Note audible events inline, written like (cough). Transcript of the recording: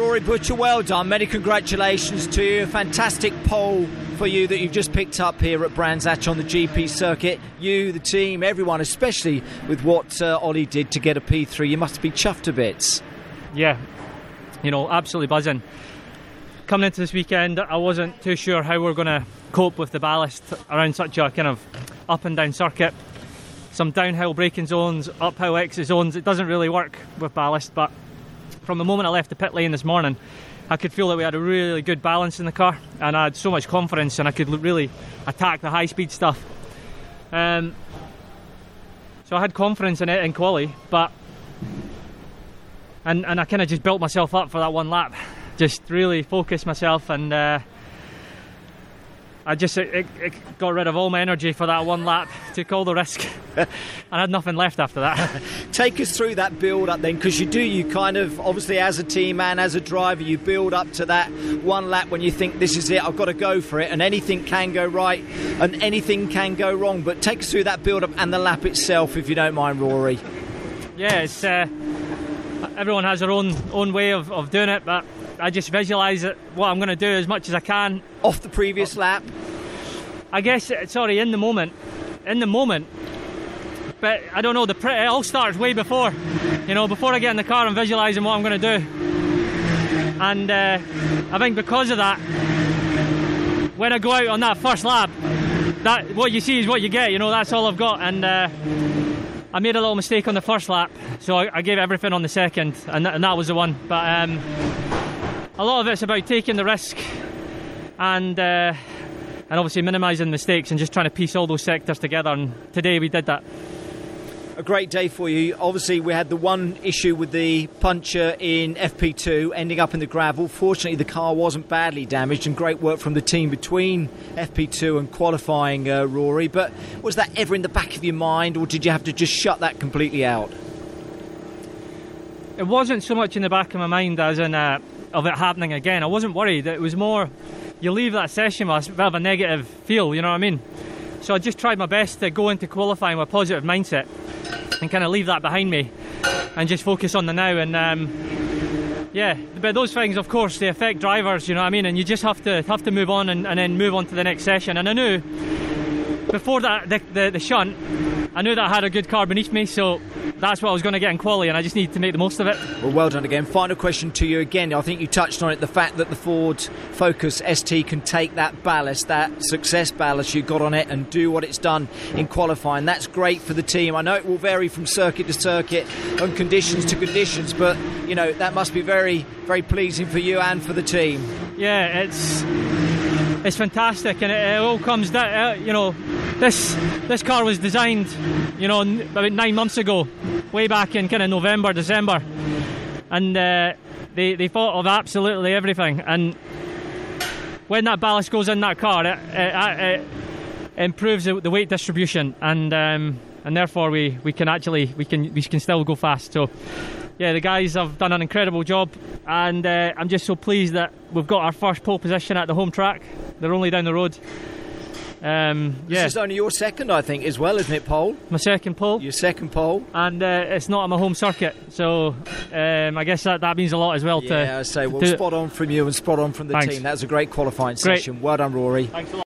Rory Butcher, well done. Many congratulations to you. Fantastic pole for you that you've just picked up here at Brands Hatch on the GP circuit. You, the team, everyone, especially with what uh, Ollie did to get a P3. You must be chuffed to bits. Yeah, you know, absolutely buzzing. Coming into this weekend, I wasn't too sure how we are going to cope with the ballast around such a kind of up and down circuit. Some downhill braking zones, uphill exit zones. It doesn't really work with ballast, but from the moment I left the pit lane this morning, I could feel that we had a really good balance in the car, and I had so much confidence, and I could really attack the high speed stuff. Um, so I had confidence in it in quali, but and and I kind of just built myself up for that one lap, just really focused myself and. Uh, I just it, it, got rid of all my energy for that one lap, took all the risk, (laughs) and I had nothing left after that. (laughs) Take us through that build up then, because you do, you kind of, obviously as a team and as a driver, you build up to that one lap when you think this is it, I've got to go for it, and anything can go right and anything can go wrong. But take us through that build up and the lap itself, if you don't mind, Rory. Yeah, it's. Uh, everyone has their own own way of, of doing it, but I just visualise what I'm going to do as much as I can. Off the previous lap? I guess, uh, sorry, in the moment. In the moment. But I don't know, the pre- it all starts way before. You know, before I get in the car, I'm visualising what I'm going to do. And uh, I think because of that, when I go out on that first lap, that what you see is what you get. You know, that's all I've got. And uh, I made a little mistake on the first lap, so I, I gave everything on the second, and, th- and that was the one. But um, a lot of it's about taking the risk and uh, and obviously minimising mistakes and just trying to piece all those sectors together. And today we did that. A great day for you. Obviously, we had the one issue with the puncher in FP2 ending up in the gravel. Fortunately, the car wasn't badly damaged, and great work from the team between FP2 and qualifying, uh, Rory. But was that ever in the back of your mind, or did you have to just shut that completely out? It wasn't so much in the back of my mind as in uh, of it happening again. I wasn't worried. It was more you leave that session with a bit of a negative feel. You know what I mean? So I just tried my best to go into qualifying with a positive mindset and kind of leave that behind me and just focus on the now. And um, yeah, but those things, of course, they affect drivers. You know what I mean? And you just have to have to move on and, and then move on to the next session. And I knew before that the, the, the shunt, I knew that I had a good car beneath me, so that's what I was going to get in quali, and I just need to make the most of it. Well, well done again. Final question to you again. I think you touched on it the fact that the Ford Focus ST can take that ballast, that success ballast you got on it, and do what it's done in qualifying. That's great for the team. I know it will vary from circuit to circuit and conditions to conditions, but you know that must be very, very pleasing for you and for the team. Yeah, it's it's fantastic, and it, it all comes down. Uh, you know, this this car was designed, you know, about nine months ago, way back in kind of November, December, and uh, they they thought of absolutely everything. And when that ballast goes in that car, it, it, it improves the, the, weight distribution, and um, and therefore we, we can actually we can we can still go fast. So yeah, the guys have done an incredible job, and uh, I'm just so pleased that we've got our first pole position at the home track. They're only down the road. Um, yeah. This is only your second, I think, as well, isn't it, pole? My second pole. Your second pole. And uh, it's not on my home circuit, so um, I guess that, that means a lot as well. Yeah, to, I say, well, spot on from you and spot on from the Thanks. team. That was a great qualifying great. session. Well done, Rory. Thanks a lot.